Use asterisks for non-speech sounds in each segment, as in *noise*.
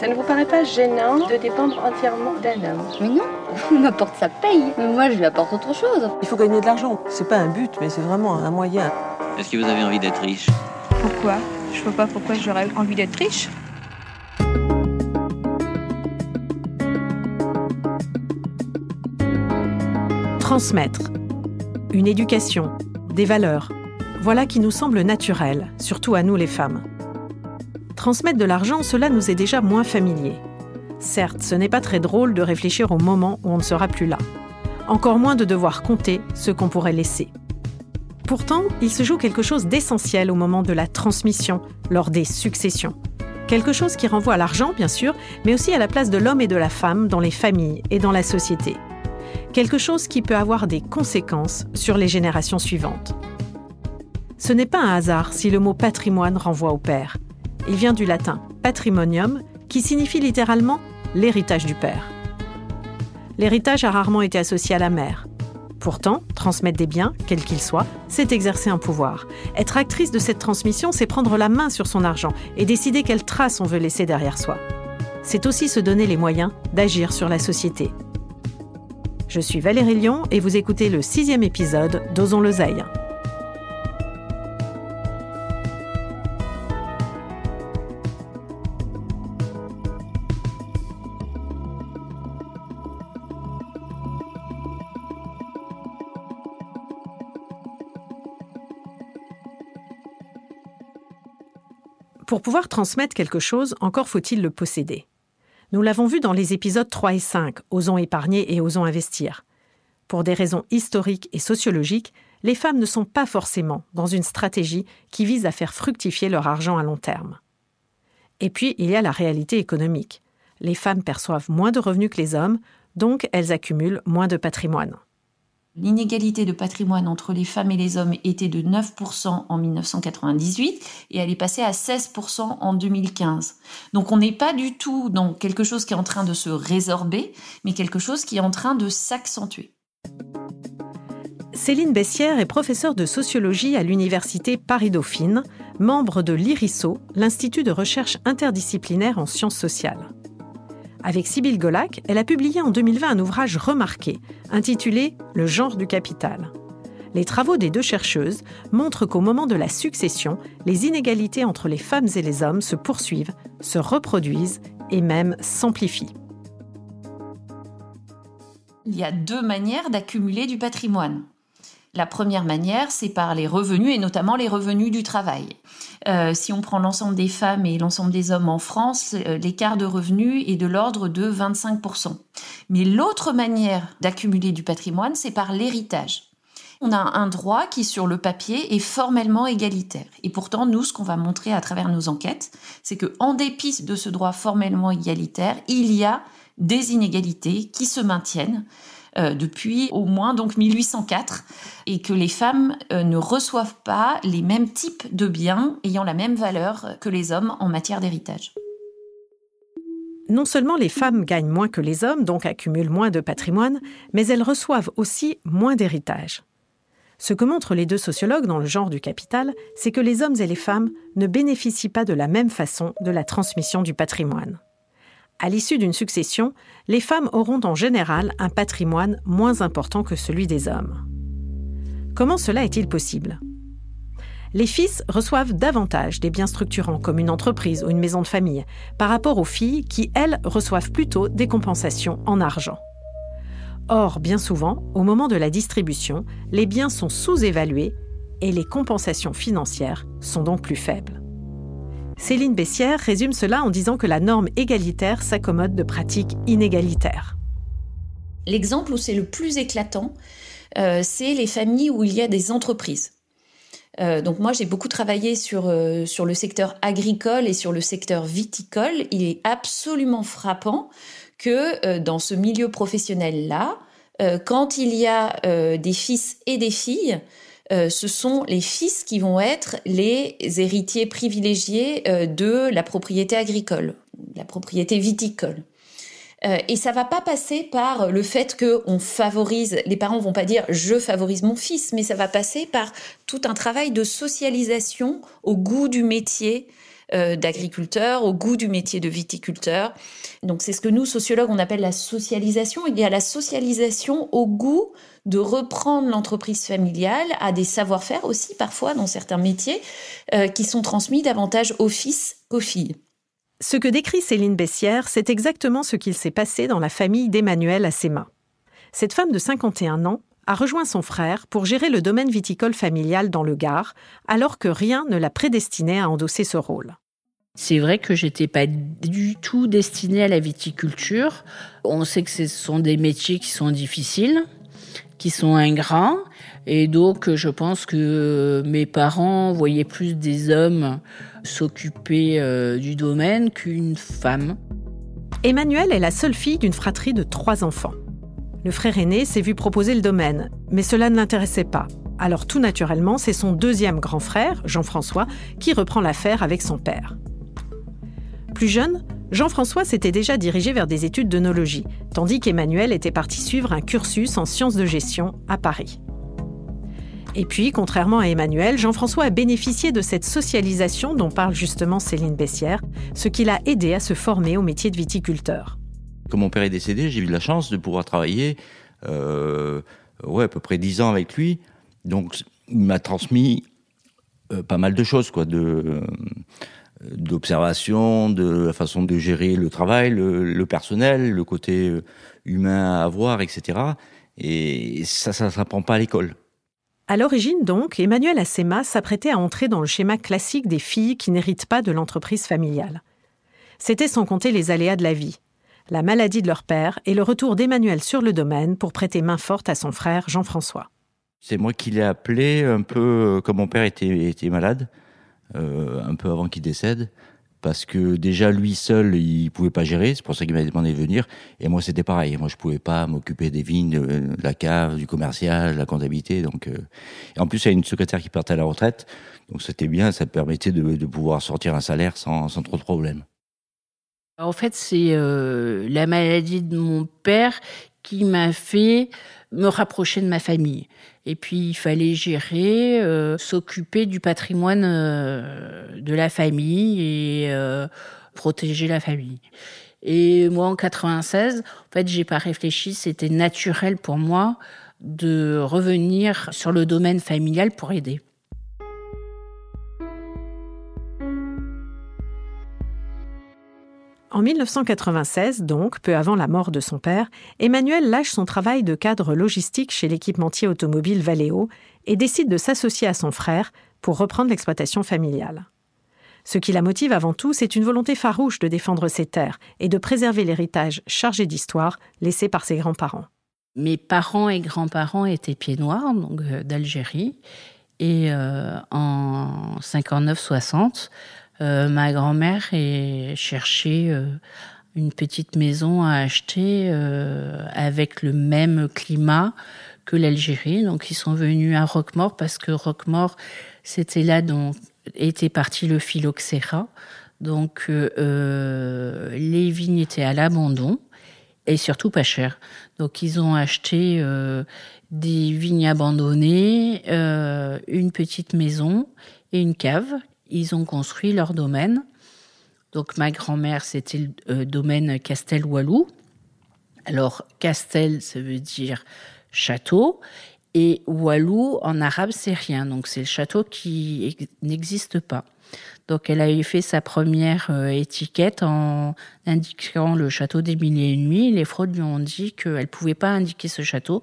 Ça ne vous paraît pas gênant de dépendre entièrement d'un homme? Mais non, il m'apporte sa paye. Mais moi, je lui apporte autre chose. Il faut gagner de l'argent. C'est pas un but, mais c'est vraiment un moyen. Est-ce que vous avez envie d'être riche? Pourquoi? Je vois pas pourquoi j'aurais envie d'être riche. Transmettre. Une éducation, des valeurs. Voilà qui nous semble naturel, surtout à nous les femmes. Transmettre de l'argent, cela nous est déjà moins familier. Certes, ce n'est pas très drôle de réfléchir au moment où on ne sera plus là. Encore moins de devoir compter ce qu'on pourrait laisser. Pourtant, il se joue quelque chose d'essentiel au moment de la transmission, lors des successions. Quelque chose qui renvoie à l'argent, bien sûr, mais aussi à la place de l'homme et de la femme dans les familles et dans la société. Quelque chose qui peut avoir des conséquences sur les générations suivantes. Ce n'est pas un hasard si le mot patrimoine renvoie au père. Il vient du latin patrimonium, qui signifie littéralement l'héritage du père. L'héritage a rarement été associé à la mère. Pourtant, transmettre des biens, quels qu'ils soient, c'est exercer un pouvoir. Être actrice de cette transmission, c'est prendre la main sur son argent et décider quelle trace on veut laisser derrière soi. C'est aussi se donner les moyens d'agir sur la société. Je suis Valérie Lyon et vous écoutez le sixième épisode d'Osons l'oseille. Pour pouvoir transmettre quelque chose, encore faut-il le posséder. Nous l'avons vu dans les épisodes 3 et 5, Osons épargner et Osons investir. Pour des raisons historiques et sociologiques, les femmes ne sont pas forcément dans une stratégie qui vise à faire fructifier leur argent à long terme. Et puis, il y a la réalité économique. Les femmes perçoivent moins de revenus que les hommes, donc elles accumulent moins de patrimoine. L'inégalité de patrimoine entre les femmes et les hommes était de 9% en 1998 et elle est passée à 16% en 2015. Donc on n'est pas du tout dans quelque chose qui est en train de se résorber, mais quelque chose qui est en train de s'accentuer. Céline Bessière est professeure de sociologie à l'université Paris-Dauphine, membre de l'IRISO, l'Institut de recherche interdisciplinaire en sciences sociales. Avec Sybille Golac, elle a publié en 2020 un ouvrage remarqué, intitulé Le genre du capital. Les travaux des deux chercheuses montrent qu'au moment de la succession, les inégalités entre les femmes et les hommes se poursuivent, se reproduisent et même s'amplifient. Il y a deux manières d'accumuler du patrimoine. La première manière, c'est par les revenus et notamment les revenus du travail. Euh, si on prend l'ensemble des femmes et l'ensemble des hommes en France, euh, l'écart de revenus est de l'ordre de 25%. Mais l'autre manière d'accumuler du patrimoine, c'est par l'héritage. On a un droit qui, sur le papier, est formellement égalitaire. Et pourtant, nous, ce qu'on va montrer à travers nos enquêtes, c'est que, en dépit de ce droit formellement égalitaire, il y a des inégalités qui se maintiennent euh, depuis au moins donc 1804 et que les femmes euh, ne reçoivent pas les mêmes types de biens ayant la même valeur que les hommes en matière d'héritage. Non seulement les femmes gagnent moins que les hommes, donc accumulent moins de patrimoine, mais elles reçoivent aussi moins d'héritage. Ce que montrent les deux sociologues dans le genre du capital, c'est que les hommes et les femmes ne bénéficient pas de la même façon de la transmission du patrimoine à l'issue d'une succession, les femmes auront en général un patrimoine moins important que celui des hommes. Comment cela est-il possible? Les fils reçoivent davantage des biens structurants comme une entreprise ou une maison de famille par rapport aux filles qui, elles, reçoivent plutôt des compensations en argent. Or, bien souvent, au moment de la distribution, les biens sont sous-évalués et les compensations financières sont donc plus faibles. Céline Bessière résume cela en disant que la norme égalitaire s'accommode de pratiques inégalitaires. L'exemple où c'est le plus éclatant, euh, c'est les familles où il y a des entreprises. Euh, donc moi j'ai beaucoup travaillé sur, euh, sur le secteur agricole et sur le secteur viticole. Il est absolument frappant que dans ce milieu professionnel-là, quand il y a des fils et des filles, euh, ce sont les fils qui vont être les héritiers privilégiés euh, de la propriété agricole, la propriété viticole. Euh, et ça va pas passer par le fait que on favorise. Les parents vont pas dire je favorise mon fils, mais ça va passer par tout un travail de socialisation au goût du métier d'agriculteur, au goût du métier de viticulteur. Donc c'est ce que nous, sociologues, on appelle la socialisation. Il y a la socialisation au goût de reprendre l'entreprise familiale à des savoir-faire aussi parfois dans certains métiers euh, qui sont transmis davantage aux fils qu'aux filles. Ce que décrit Céline Bessière, c'est exactement ce qu'il s'est passé dans la famille d'Emmanuel Assema. Cette femme de 51 ans a rejoint son frère pour gérer le domaine viticole familial dans le Gard, alors que rien ne la prédestinait à endosser ce rôle. C'est vrai que j'étais pas du tout destinée à la viticulture. On sait que ce sont des métiers qui sont difficiles, qui sont ingrats. Et donc, je pense que mes parents voyaient plus des hommes s'occuper euh, du domaine qu'une femme. Emmanuelle est la seule fille d'une fratrie de trois enfants. Le frère aîné s'est vu proposer le domaine, mais cela ne l'intéressait pas. Alors tout naturellement, c'est son deuxième grand frère, Jean-François, qui reprend l'affaire avec son père. Plus jeune, Jean-François s'était déjà dirigé vers des études d'œnologie, tandis qu'Emmanuel était parti suivre un cursus en sciences de gestion à Paris. Et puis, contrairement à Emmanuel, Jean-François a bénéficié de cette socialisation dont parle justement Céline Bessière, ce qui l'a aidé à se former au métier de viticulteur. Quand mon père est décédé, j'ai eu la chance de pouvoir travailler euh, ouais, à peu près dix ans avec lui. Donc, il m'a transmis euh, pas mal de choses, quoi, d'observation, de la façon de gérer le travail, le, personnel, le côté euh, humain à avoir, etc. Et ça, ça ne s'apprend pas à l'école. À l'origine, donc, Emmanuel Assema s'apprêtait à entrer dans le schéma classique des filles qui n'héritent pas de l'entreprise familiale. C'était sans compter les aléas de la vie, la maladie de leur père et le retour d'Emmanuel sur le domaine pour prêter main forte à son frère Jean-François. C'est moi qui l'ai appelé un peu euh, comme mon père était, était malade. Euh, un peu avant qu'il décède, parce que déjà lui seul, il pouvait pas gérer. C'est pour ça qu'il m'a demandé de venir. Et moi, c'était pareil. Moi, je pouvais pas m'occuper des vignes, de la cave, du commercial, de la comptabilité. Donc, euh, et en plus, il y a une secrétaire qui partait à la retraite, donc c'était bien. Ça permettait de, pouvoir sortir un salaire sans, trop de problèmes. En fait, c'est euh, la maladie de mon père qui m'a fait me rapprocher de ma famille. Et puis il fallait gérer, euh, s'occuper du patrimoine euh, de la famille et euh, protéger la famille. Et moi en 96, en fait, j'ai pas réfléchi, c'était naturel pour moi de revenir sur le domaine familial pour aider. En 1996, donc, peu avant la mort de son père, Emmanuel lâche son travail de cadre logistique chez l'équipementier automobile Valeo et décide de s'associer à son frère pour reprendre l'exploitation familiale. Ce qui la motive avant tout, c'est une volonté farouche de défendre ses terres et de préserver l'héritage chargé d'histoire laissé par ses grands-parents. Mes parents et grands-parents étaient pieds noirs, donc euh, d'Algérie, et euh, en 59-60, euh, ma grand-mère est cherché euh, une petite maison à acheter euh, avec le même climat que l'Algérie. Donc ils sont venus à Roquemort parce que Roquemort, c'était là dont était parti le phylloxéra. Donc les vignes étaient à l'abandon et surtout pas chères. Donc ils ont acheté des vignes abandonnées, une petite maison et une cave ils ont construit leur domaine. Donc ma grand-mère, c'était le euh, domaine Castel-Walou. Alors Castel, ça veut dire château. Et Walou, en arabe, c'est rien. Donc c'est le château qui n'existe pas. Donc elle avait fait sa première euh, étiquette en indiquant le château des Mille et une nuits. Les fraudes lui ont dit qu'elle ne pouvait pas indiquer ce château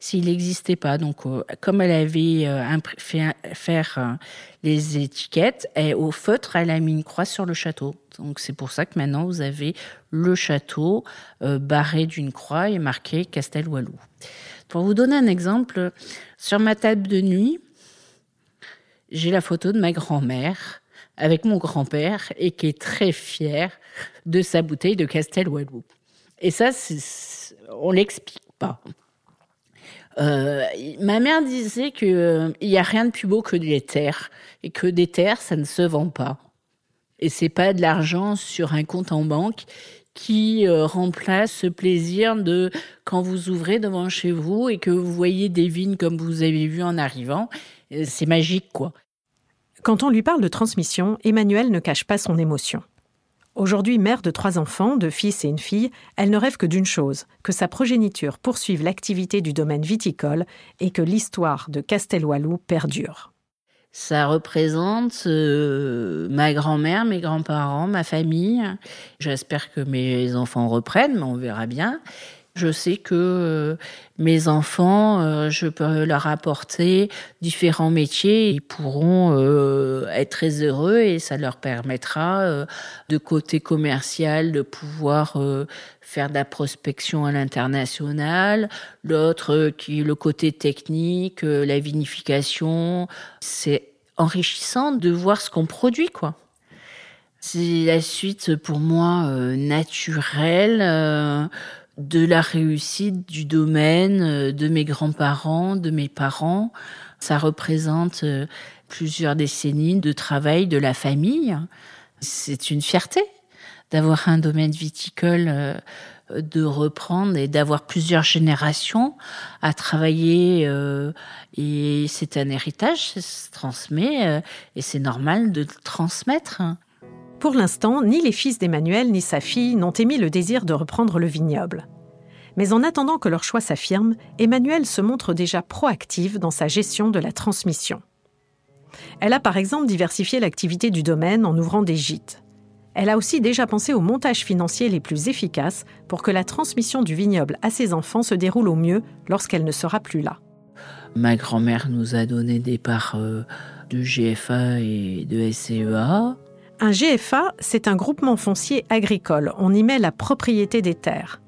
s'il n'existait pas. Donc euh, comme elle avait euh, fait faire les étiquettes, et au feutre, elle a mis une croix sur le château. Donc c'est pour ça que maintenant vous avez le château barré d'une croix et marqué Castel Walou. Pour vous donner un exemple, sur ma table de nuit, j'ai la photo de ma grand-mère avec mon grand-père et qui est très fier de sa bouteille de Castel Walou. Et ça, on l'explique pas. Euh, ma mère disait qu'il euh, n'y a rien de plus beau que des terres et que des terres, ça ne se vend pas. Et c'est pas de l'argent sur un compte en banque qui euh, remplace ce plaisir de quand vous ouvrez devant chez vous et que vous voyez des vignes comme vous avez vu en arrivant. C'est magique, quoi. Quand on lui parle de transmission, Emmanuel ne cache pas son émotion. Aujourd'hui mère de trois enfants, deux fils et une fille, elle ne rêve que d'une chose, que sa progéniture poursuive l'activité du domaine viticole et que l'histoire de Castelwalou perdure. Ça représente euh, ma grand-mère, mes grands-parents, ma famille. J'espère que mes enfants reprennent, mais on verra bien. Je sais que euh, mes enfants, euh, je peux leur apporter différents métiers. Ils pourront euh, être très heureux et ça leur permettra, de côté commercial, de pouvoir faire de la prospection à l'international. L'autre, qui le côté technique, la vinification. C'est enrichissant de voir ce qu'on produit, quoi. C'est la suite pour moi naturelle de la réussite du domaine, euh, de mes grands-parents, de mes parents. Ça représente euh, plusieurs décennies de travail de la famille. C'est une fierté d'avoir un domaine viticole, euh, de reprendre et d'avoir plusieurs générations à travailler. Et c'est un héritage, ça se transmet et c'est normal de le transmettre. Pour l'instant, ni les fils d'Emmanuel ni sa fille n'ont émis le désir de reprendre le vignoble. Mais en attendant que leur choix s'affirme, Emmanuel se montre déjà proactive dans sa gestion de la transmission. Elle a par exemple diversifié l'activité du domaine en ouvrant des gîtes. Elle a aussi déjà pensé aux montages financiers les plus efficaces pour que la transmission du vignoble à ses enfants se déroule au mieux lorsqu'elle ne sera plus là. Ma grand-mère nous a donné des parts euh, de GFA et de SCEA. Un GFA, c'est un groupement foncier agricole. On y met la propriété des terres.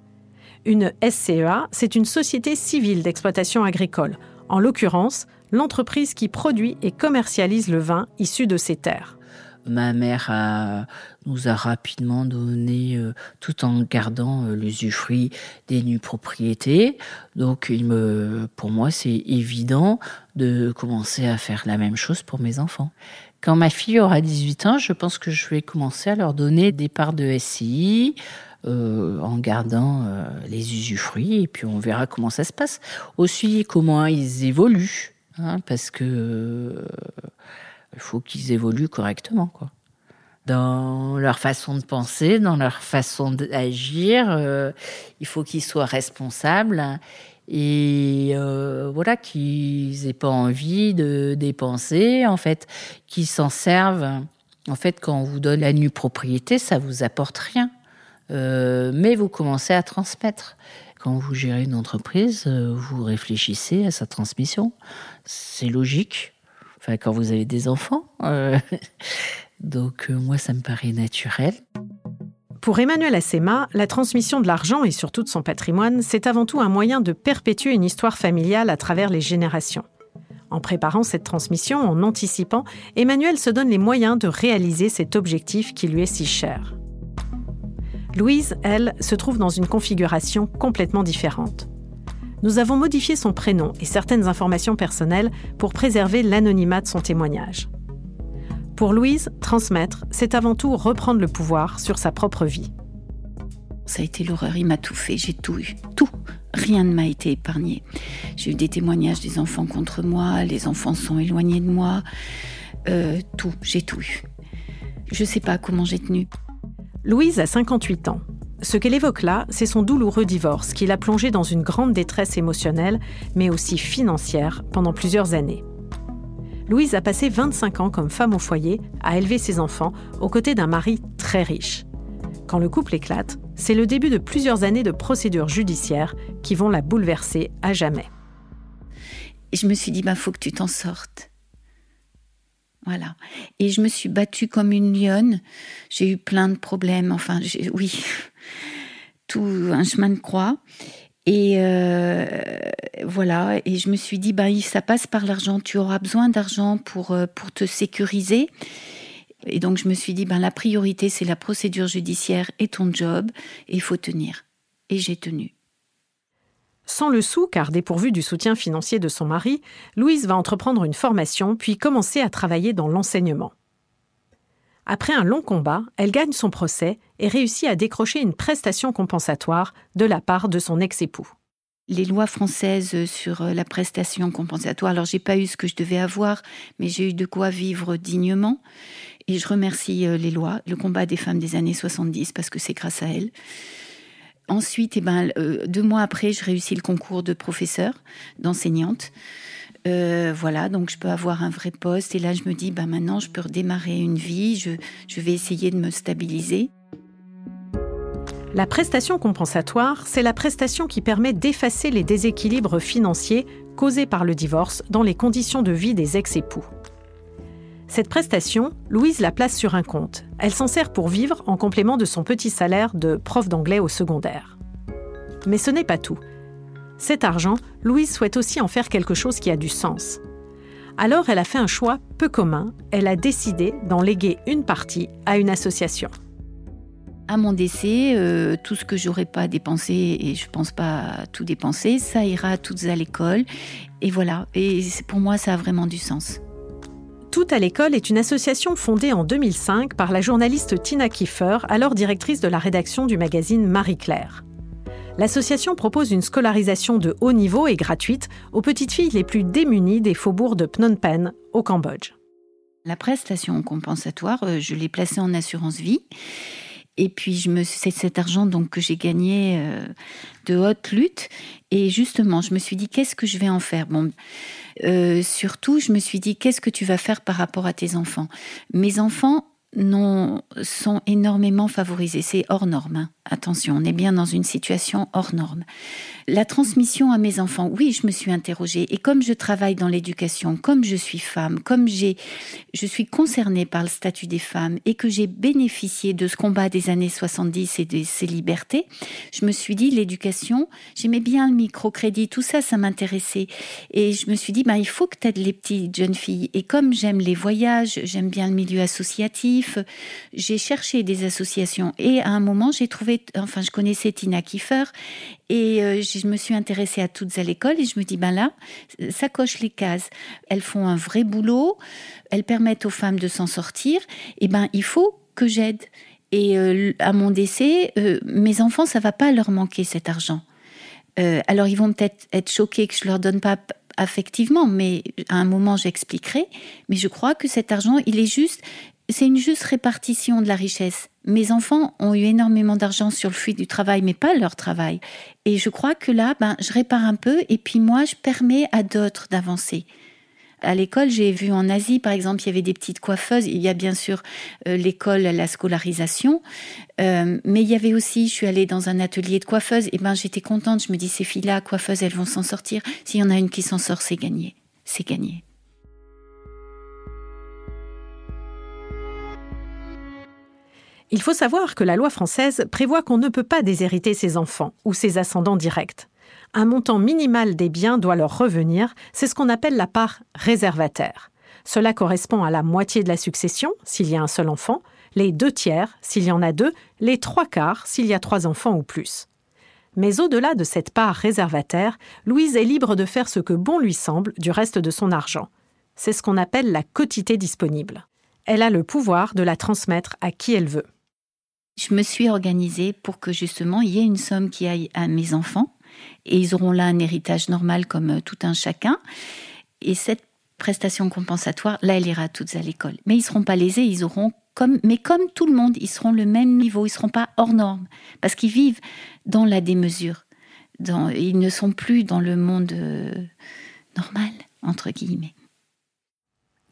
Une SCEA, c'est une société civile d'exploitation agricole. En l'occurrence, l'entreprise qui produit et commercialise le vin issu de ces terres. Ma mère nous a rapidement donné, euh, tout en gardant euh, l'usufruit des nues propriétés. Donc, pour moi, c'est évident de commencer à faire la même chose pour mes enfants. Quand ma fille aura 18 ans, je pense que je vais commencer à leur donner des parts de SCI, euh, en gardant euh, les usufruits et puis on verra comment ça se passe. Aussi comment ils évoluent, hein, parce que euh, faut qu'ils évoluent correctement, quoi. Dans leur façon de penser, dans leur façon d'agir, il faut qu'ils soient responsables et euh, voilà qu'ils aient pas envie de dépenser en fait qu'ils s'en servent. En fait quand on vous donne la nue propriété ça vous apporte rien. Euh, mais vous commencez à transmettre. Quand vous gérez une entreprise euh, vous réfléchissez à sa transmission. C'est logique. Enfin quand vous avez des enfants *laughs* donc moi ça me paraît naturel pour Emmanuel Assema, la transmission de l'argent et surtout de son patrimoine, c'est avant tout un moyen de perpétuer une histoire familiale à travers les générations. En préparant cette transmission, en anticipant, Emmanuel se donne les moyens de réaliser cet objectif qui lui est si cher. Louise, elle, se trouve dans une configuration complètement différente. Nous avons modifié son prénom et certaines informations personnelles pour préserver l'anonymat de son témoignage. Pour Louise, transmettre, c'est avant tout reprendre le pouvoir sur sa propre vie. Ça a été l'horreur, il m'a tout fait, j'ai tout eu, tout. Rien ne m'a été épargné. J'ai eu des témoignages des enfants contre moi, les enfants sont éloignés de moi, euh, tout, j'ai tout eu. Je ne sais pas comment j'ai tenu. Louise a 58 ans. Ce qu'elle évoque là, c'est son douloureux divorce qui l'a plongée dans une grande détresse émotionnelle, mais aussi financière, pendant plusieurs années. Louise a passé 25 ans comme femme au foyer à élever ses enfants aux côtés d'un mari très riche. Quand le couple éclate, c'est le début de plusieurs années de procédures judiciaires qui vont la bouleverser à jamais. Je me suis dit, bah, faut que tu t'en sortes. Voilà. Et je me suis battue comme une lionne. J'ai eu plein de problèmes. Enfin, oui, *laughs* tout un chemin de croix. Et euh, voilà, et je me suis dit, bah, ça passe par l'argent, tu auras besoin d'argent pour, euh, pour te sécuriser. Et donc je me suis dit, ben, la priorité, c'est la procédure judiciaire et ton job, et il faut tenir. Et j'ai tenu. Sans le sou, car dépourvue du soutien financier de son mari, Louise va entreprendre une formation, puis commencer à travailler dans l'enseignement. Après un long combat, elle gagne son procès et réussit à décrocher une prestation compensatoire de la part de son ex-époux. les lois françaises sur la prestation compensatoire. Alors, j'ai pas eu ce que je devais avoir, mais j'ai eu de quoi vivre dignement. Et je remercie les lois, le combat des femmes des années 70, parce que c'est grâce à elles. Ensuite, eh ben, deux mois après, je réussis le concours de professeur, d'enseignante. Euh, voilà, donc je peux avoir un vrai poste. Et là, je me dis, bah maintenant, je peux redémarrer une vie. Je, je vais essayer de me stabiliser. La prestation compensatoire, c'est la prestation qui permet d'effacer les déséquilibres financiers causés par le divorce dans les conditions de vie des ex-époux. Cette prestation, Louise la place sur un compte. Elle s'en sert pour vivre en complément de son petit salaire de prof d'anglais au secondaire. Mais ce n'est pas tout. Cet argent, Louise souhaite aussi en faire quelque chose qui a du sens. Alors elle a fait un choix peu commun, elle a décidé d'en léguer une partie à une association. À mon décès, euh, tout ce que j'aurais pas dépensé, et je pense pas tout dépenser, ça ira toutes à l'école. Et voilà, et pour moi ça a vraiment du sens. Tout à l'école est une association fondée en 2005 par la journaliste Tina Kiefer, alors directrice de la rédaction du magazine Marie-Claire l'association propose une scolarisation de haut niveau et gratuite aux petites filles les plus démunies des faubourgs de Phnom Penh, au Cambodge. La prestation compensatoire, euh, je l'ai placée en assurance vie. Et puis, je me, c'est cet argent donc que j'ai gagné euh, de haute lutte. Et justement, je me suis dit, qu'est-ce que je vais en faire? Bon, euh, surtout, je me suis dit, qu'est-ce que tu vas faire par rapport à tes enfants? Mes enfants non, sont énormément favorisés. C'est hors norme. Hein. Attention, on est bien dans une situation hors norme. La transmission à mes enfants, oui, je me suis interrogée. Et comme je travaille dans l'éducation, comme je suis femme, comme j'ai, je suis concernée par le statut des femmes et que j'ai bénéficié de ce combat des années 70 et de ces libertés, je me suis dit, l'éducation, j'aimais bien le microcrédit, tout ça, ça m'intéressait. Et je me suis dit, bah, il faut que tu aides les petites jeunes filles. Et comme j'aime les voyages, j'aime bien le milieu associatif, j'ai cherché des associations. Et à un moment, j'ai trouvé, enfin, je connaissais Tina Kiefer et euh, je me suis intéressée à toutes à l'école et je me dis, ben là, ça coche les cases. Elles font un vrai boulot, elles permettent aux femmes de s'en sortir. Et ben, il faut que j'aide. Et euh, à mon décès, euh, mes enfants, ça va pas leur manquer cet argent. alors ils vont peut-être être choqués que je leur donne pas affectivement, mais à un moment j'expliquerai. Mais je crois que cet argent, il est juste, c'est une juste répartition de la richesse. Mes enfants ont eu énormément d'argent sur le fruit du travail, mais pas leur travail. Et je crois que là, ben, je répare un peu, et puis moi, je permets à d'autres d'avancer. À l'école, j'ai vu en Asie, par exemple, il y avait des petites coiffeuses. Il y a bien sûr euh, l'école, la scolarisation, euh, mais il y avait aussi, je suis allée dans un atelier de coiffeuses, et ben j'étais contente. Je me dis, ces filles-là, coiffeuses, elles vont s'en sortir. S'il y en a une qui s'en sort, c'est gagné. C'est gagné. Il faut savoir que la loi française prévoit qu'on ne peut pas déshériter ses enfants ou ses ascendants directs. Un montant minimal des biens doit leur revenir, c'est ce qu'on appelle la part réservataire. Cela correspond à la moitié de la succession, s'il y a un seul enfant, les deux tiers, s'il y en a deux, les trois quarts, s'il y a trois enfants ou plus. Mais au-delà de cette part réservataire, Louise est libre de faire ce que bon lui semble du reste de son argent. C'est ce qu'on appelle la quotité disponible. Elle a le pouvoir de la transmettre à qui elle veut. Je me suis organisée pour que justement il y ait une somme qui aille à mes enfants et ils auront là un héritage normal comme euh, tout un chacun. Et cette prestation compensatoire, là, elle ira toutes à l'école. Mais ils seront pas lésés, ils auront comme, mais comme tout le monde, ils seront le même niveau, ils seront pas hors norme parce qu'ils vivent dans la démesure. Ils ne sont plus dans le monde euh, normal entre guillemets.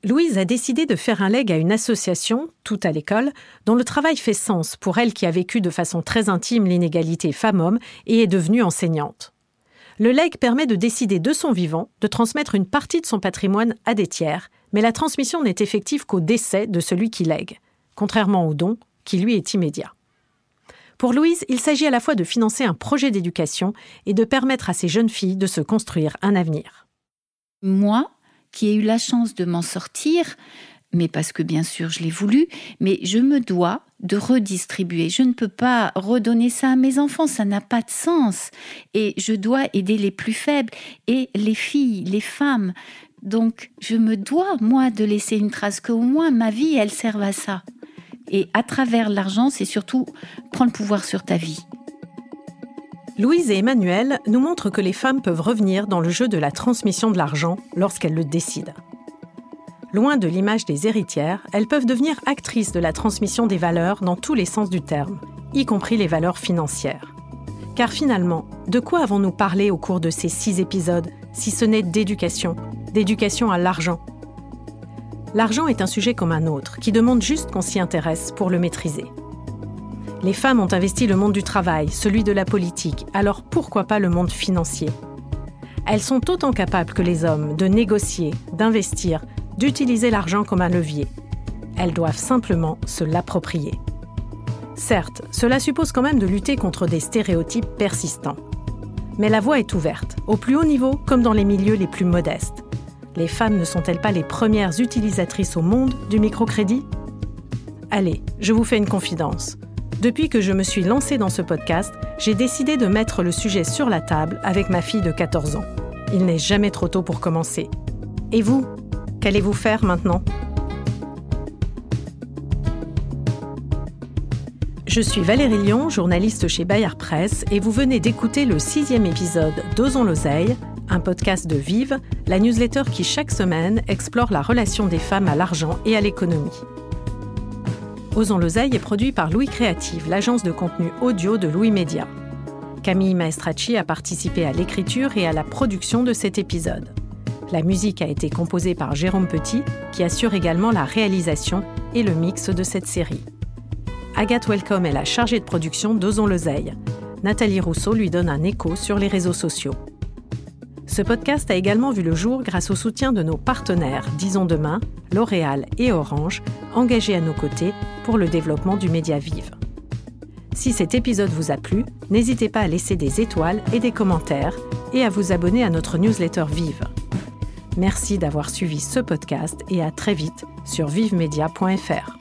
Louise a décidé de faire un leg à une association, tout à l'école, dont le travail fait sens pour elle qui a vécu de façon très intime l'inégalité femmes-hommes et est devenue enseignante. Le leg permet de décider de son vivant de transmettre une partie de son patrimoine à des tiers, mais la transmission n'est effective qu'au décès de celui qui lègue, contrairement au don, qui lui est immédiat. Pour Louise, il s'agit à la fois de financer un projet d'éducation et de permettre à ces jeunes filles de se construire un avenir. Moi, qui ai eu la chance de m'en sortir, mais parce que bien sûr je l'ai voulu, mais je me dois de redistribuer. Je ne peux pas redonner ça à mes enfants, ça n'a pas de sens. Et je dois aider les plus faibles et les filles, les femmes. Donc je me dois, moi, de laisser une trace, qu'au moins ma vie, elle serve à ça. Et à travers l'argent, c'est surtout prendre le pouvoir sur ta vie. Louise et Emmanuel nous montrent que les femmes peuvent revenir dans le jeu de la transmission de l'argent lorsqu'elles le décident. Loin de l'image des héritières, elles peuvent devenir actrices de la transmission des valeurs dans tous les sens du terme, y compris les valeurs financières. Car finalement, de quoi avons-nous parlé au cours de ces six épisodes, si ce n'est d'éducation, d'éducation à l'argent? L'argent est un sujet comme un autre, qui demande juste qu'on s'y intéresse pour le maîtriser. Les femmes ont investi le monde du travail, celui de la politique, alors pourquoi pas le monde financier? Elles sont autant capables que les hommes de négocier, d'investir, d'utiliser l'argent comme un levier. Elles doivent simplement se l'approprier. Certes, cela suppose quand même de lutter contre des stéréotypes persistants. Mais la voie est ouverte, au plus haut niveau comme dans les milieux les plus modestes. Les femmes ne sont-elles pas les premières utilisatrices au monde du microcrédit? Allez, je vous fais une confidence. Depuis que je me suis lancée dans ce podcast, j'ai décidé de mettre le sujet sur la table avec ma fille de 14 ans. Il n'est jamais trop tôt pour commencer. Et vous Qu'allez-vous faire maintenant? Je suis Valérie Lyon, journaliste chez Bayard Presse, et vous venez d'écouter le sixième épisode d'Osons l'oseille, un podcast de Vive, la newsletter qui chaque semaine explore la relation des femmes à l'argent et à l'économie. Osons l'oseille est produit par Louis Créative, l'agence de contenu audio de Louis Média. Camille Maestracci a participé à l'écriture et à la production de cet épisode. La musique a été composée par Jérôme Petit, qui assure également la réalisation et le mix de cette série. Agathe Welcome est la chargée de production d'Osons l'oseille. Nathalie Rousseau lui donne un écho sur les réseaux sociaux. Ce podcast a également vu le jour grâce au soutien de nos partenaires, disons demain, L'Oréal et Orange, engagés à nos côtés pour le développement du média Vive. Si cet épisode vous a plu, n'hésitez pas à laisser des étoiles et des commentaires et à vous abonner à notre newsletter Vive. Merci d'avoir suivi ce podcast et à très vite sur vivemedia.fr.